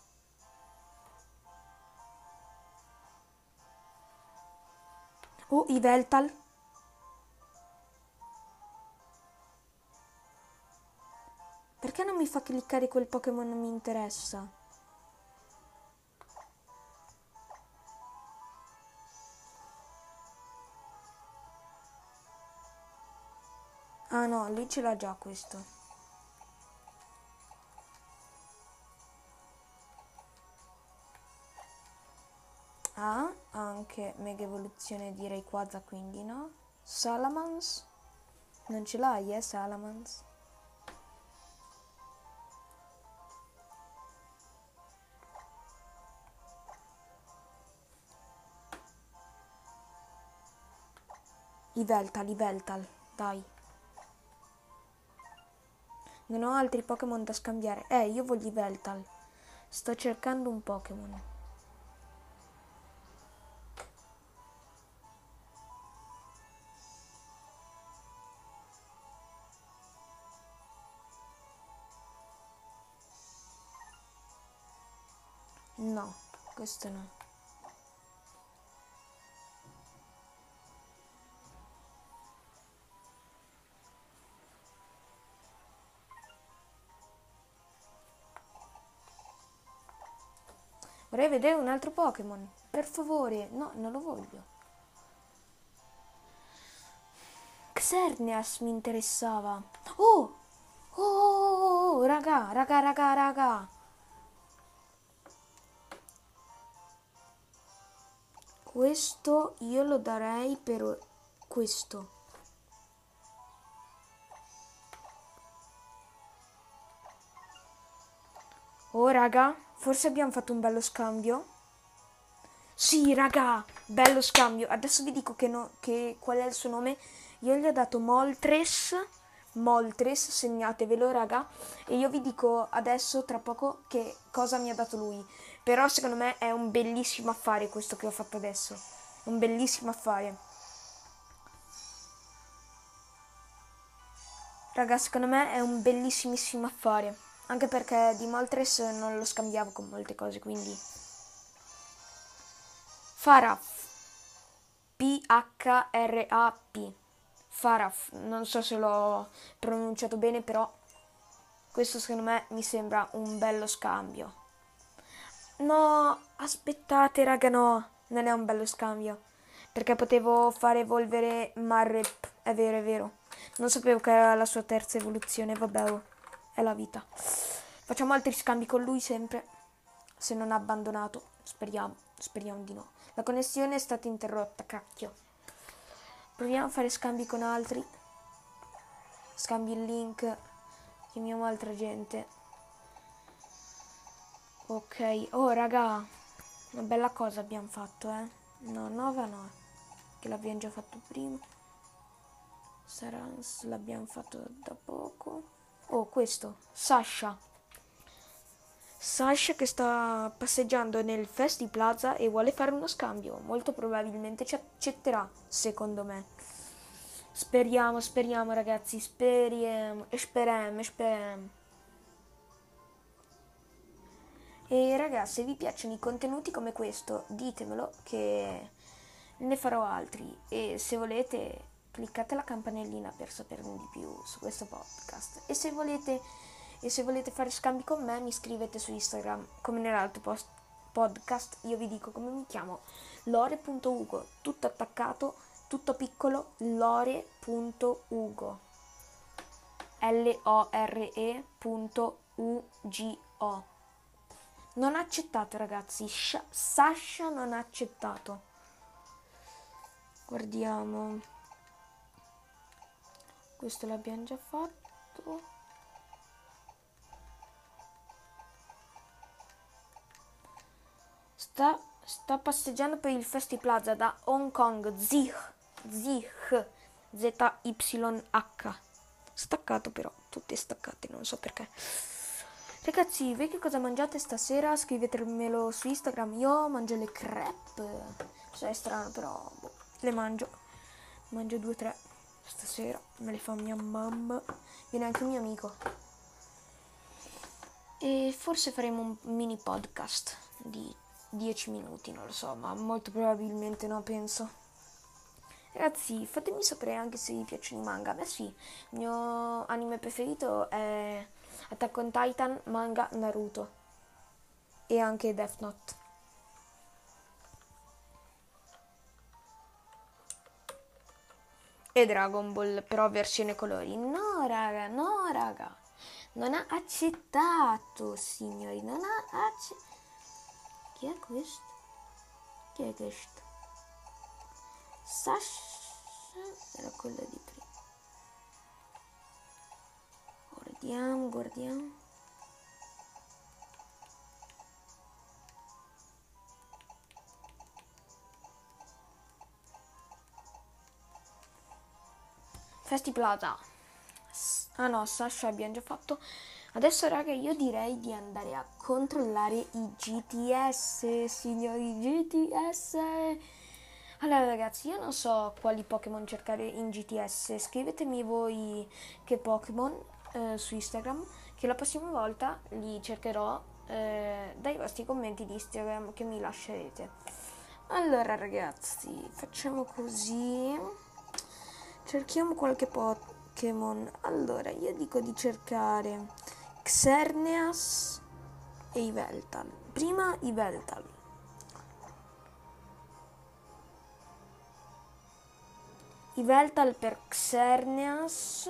Oh, Iveltal. Perché non mi fa cliccare quel Pokémon non mi interessa? Ah no, lui ce l'ha già questo. Ha anche Mega Evoluzione di Rayquaza, quindi no. Salamans? Non ce l'hai, eh, Salamans? Liveltal, Liveltal, dai. Non ho altri Pokémon da scambiare. Eh, io voglio Veltal. Sto cercando un Pokémon. No, questo no. Vorrei vedere un altro Pokémon. Per favore. No, non lo voglio. Xerneas mi interessava. Oh! Oh, oh, oh, raga, raga, raga, raga. Questo io lo darei per questo. Oh, raga. Forse abbiamo fatto un bello scambio. Sì, raga, bello scambio. Adesso vi dico che, no, che qual è il suo nome. Io gli ho dato Moltres. Moltres, segnatevelo, raga. E io vi dico adesso, tra poco, che cosa mi ha dato lui. Però secondo me è un bellissimo affare questo che ho fatto adesso. Un bellissimo affare. Raga, secondo me è un bellissimissimo affare. Anche perché di Moltres non lo scambiavo con molte cose, quindi... Faraf. P-H-R-A-P. Faraf. Non so se l'ho pronunciato bene, però questo secondo me mi sembra un bello scambio. No, aspettate raga, no. Non è un bello scambio. Perché potevo fare evolvere Marrep. È vero, è vero. Non sapevo che era la sua terza evoluzione, vabbè. Oh è la vita. Facciamo altri scambi con lui sempre, se non ha abbandonato. Speriamo, speriamo di no. La connessione è stata interrotta, cacchio. Proviamo a fare scambi con altri. Scambi il link. Chiamiamo altra gente. Ok. Oh, raga. Una bella cosa abbiamo fatto, eh. No, Nova no. Che l'abbiamo già fatto prima. Sarans l'abbiamo fatto da poco. Oh, questo, Sasha. Sasha che sta passeggiando nel Festi Plaza e vuole fare uno scambio. Molto probabilmente ci accetterà, secondo me. Speriamo, speriamo ragazzi, speriamo, speriamo, speriamo. E ragazzi, se vi piacciono i contenuti come questo, ditemelo che ne farò altri. E se volete cliccate la campanellina per saperne di più su questo podcast. E se volete, e se volete fare scambi con me, mi scrivete su Instagram come nell'altro post podcast. Io vi dico come mi chiamo: lore.ugo, tutto attaccato, tutto piccolo, lore.ugo. L-O-R-E.U-G-O. Non ha accettato, ragazzi. Sasha non ha accettato. guardiamo questo l'abbiamo già fatto sta, sta passeggiando per il Festi Plaza da Hong Kong Zich Zich ZYH staccato però tutti staccati non so perché Ragazzi, voi che cosa mangiate stasera? Scrivetemelo su Instagram. Io mangio le crepe. Cioè, è strano, però boh, le mangio. Mangio due tre stasera. Me le fa mia mamma. Viene anche un mio amico. E forse faremo un mini podcast di 10 minuti, non lo so, ma molto probabilmente no, penso. Ragazzi, fatemi sapere anche se vi piacciono i manga. Beh sì, il mio anime preferito è Attack on Titan, manga, Naruto e anche Death Note. E Dragon Ball, però versione colori. No, raga, no, raga. Non ha accettato, signori, non ha accettato. Chi è questo? Chi è questo? Sasha era quella di prima. Guardiamo, guardiamo. Festi Plaza. Ah no, Sasha abbiamo già fatto. Adesso raga io direi di andare a controllare i GTS, signori GTS. Allora ragazzi, io non so quali Pokémon cercare in GTS, scrivetemi voi che Pokémon eh, su Instagram che la prossima volta li cercherò eh, dai vostri commenti di Instagram che mi lascerete. Allora ragazzi, facciamo così. Cerchiamo qualche Pokémon. Allora, io dico di cercare Xerneas e Iveltal. Prima Iveltal. Iveltal per Xerneas.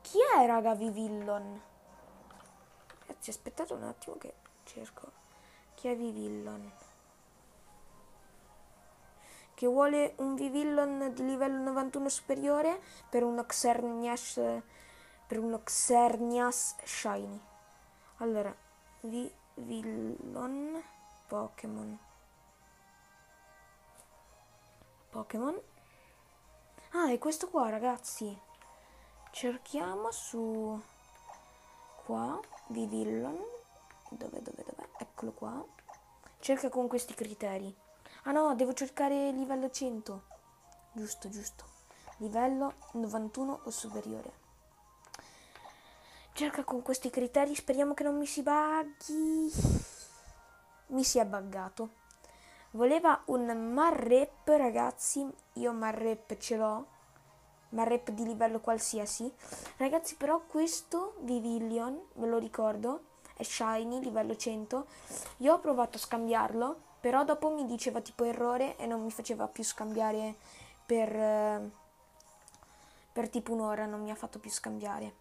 Chi è raga Vivillon? Ragazzi aspettate un attimo che cerco. Chi è Vivillon? Che vuole un Vivillon di livello 91 superiore per uno Xernias per uno Xernias Shiny. Allora, Vivillon Pokémon. Pokémon. Ah, è questo qua, ragazzi cerchiamo su qua Vivillon dove dove dove eccolo qua cerca con questi criteri ah no devo cercare livello 100 giusto giusto. Livello 91 o superiore. Cerca con questi criteri speriamo che non mi si buggi mi si è buggato. Voleva un marrep ragazzi. Io marrep ce l'ho. Ma rep di livello qualsiasi. Ragazzi, però questo Vivillion, ve lo ricordo, è shiny, livello 100. Io ho provato a scambiarlo, però dopo mi diceva tipo errore e non mi faceva più scambiare per, per tipo un'ora, non mi ha fatto più scambiare.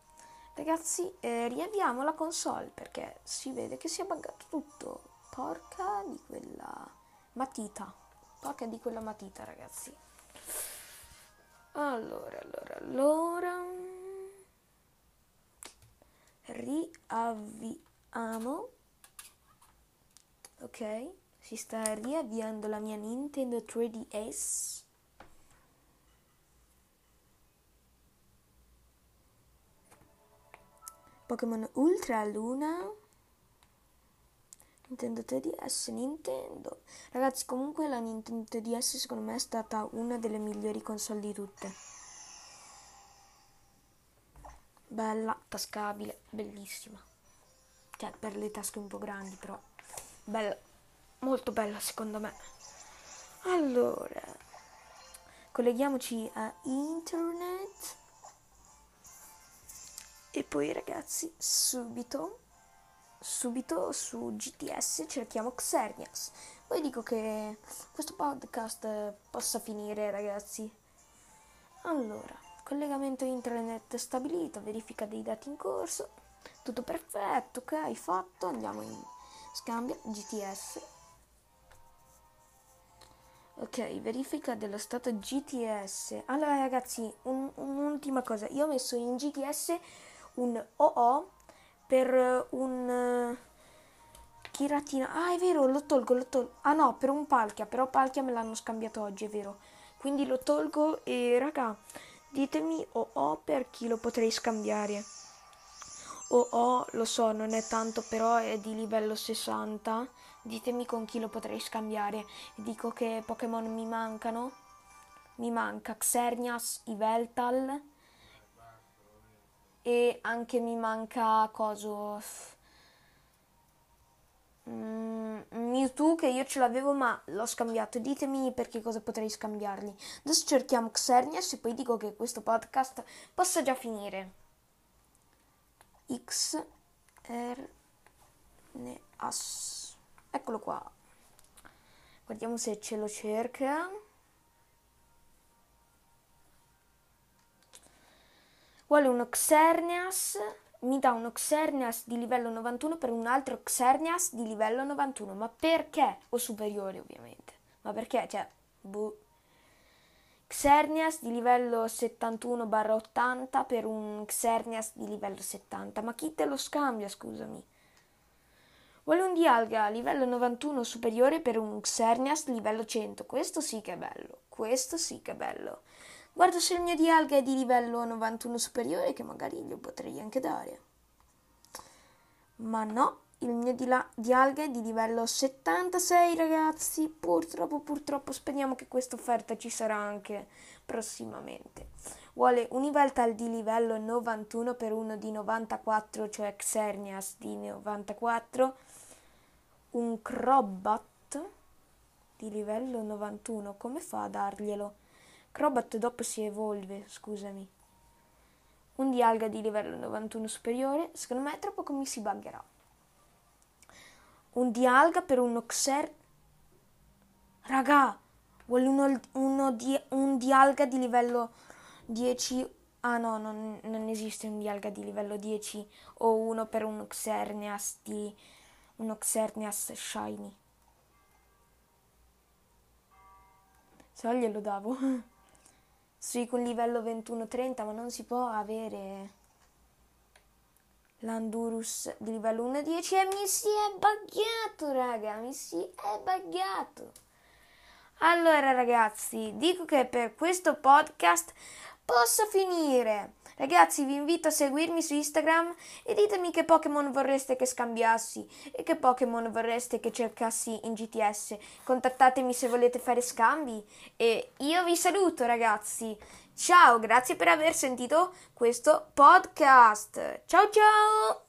Ragazzi, eh, riavviamo la console perché si vede che si è buggato tutto. Porca di quella matita. Porca di quella matita, ragazzi. Allora, allora, allora. Riavviamo. Ok, si sta riavviando la mia Nintendo 3DS. Pokémon Ultra Luna. Nintendo 3DS, Nintendo. Ragazzi, comunque la Nintendo 3DS secondo me è stata una delle migliori console di tutte. Bella, tascabile, bellissima. Cioè, per le tasche un po' grandi, però. Bella, molto bella secondo me. Allora, colleghiamoci a internet. E poi ragazzi, subito subito su GTS cerchiamo Xernias. Poi dico che questo podcast possa finire, ragazzi. Allora, collegamento internet stabilito, verifica dei dati in corso, tutto perfetto, ok, fatto, andiamo in scambio GTS. Ok, verifica dello stato GTS. Allora ragazzi, un, un'ultima cosa. Io ho messo in GTS un OO per un... Chiratina. Ah, è vero, lo tolgo, lo tolgo. Ah no, per un Palkia, però Palkia me l'hanno scambiato oggi, è vero. Quindi lo tolgo e raga, ditemi OO per chi lo potrei scambiare. OO, lo so, non è tanto, però è di livello 60. Ditemi con chi lo potrei scambiare. Dico che Pokémon mi mancano. Mi manca Xernias, Iveltal. E anche mi manca coso mm, Mewtwo che io ce l'avevo ma l'ho scambiato. Ditemi perché cosa potrei scambiarli. Adesso cerchiamo Xernias e poi dico che questo podcast possa già finire. X R N As eccolo qua guardiamo se ce lo cerca Vuole uno Xerneas, mi dà uno Xerneas di livello 91 per un altro Xerneas di livello 91. Ma perché? O superiore ovviamente. Ma perché? Cioè, boh. Xerneas di livello 71-80 per un Xerneas di livello 70. Ma chi te lo scambia, scusami? Vuole un Dialga livello 91 superiore per un Xerneas livello 100. Questo sì che è bello. Questo sì che è bello. Guardo se il mio di alga è di livello 91 superiore che magari glielo potrei anche dare. Ma no, il mio di, la- di alga è di livello 76 ragazzi. Purtroppo, purtroppo speriamo che questa offerta ci sarà anche prossimamente. Vuole un Iveltal di livello 91 per uno di 94, cioè Xernias di 94. Un Crobat di livello 91. Come fa a darglielo? Crobat dopo si evolve, scusami. Un Dialga di livello 91 superiore, secondo me tra poco mi si buggerà. Un Dialga per uno Xer... Raga, vuole uno, uno di, un Dialga di livello 10... Ah no, non, non, esiste un Dialga di livello 10 o uno per uno Xerneas di... uno Xerneas Shiny. Se no glielo davo. <laughs> Sì, con livello 21-30, ma non si può avere l'Andurus di livello 1-10 e mi si è buggato, raga, mi si è buggato. Allora, ragazzi, dico che per questo podcast possa finire. Ragazzi, vi invito a seguirmi su Instagram e ditemi che Pokémon vorreste che scambiassi e che Pokémon vorreste che cercassi in GTS. Contattatemi se volete fare scambi e io vi saluto, ragazzi. Ciao, grazie per aver sentito questo podcast. Ciao ciao!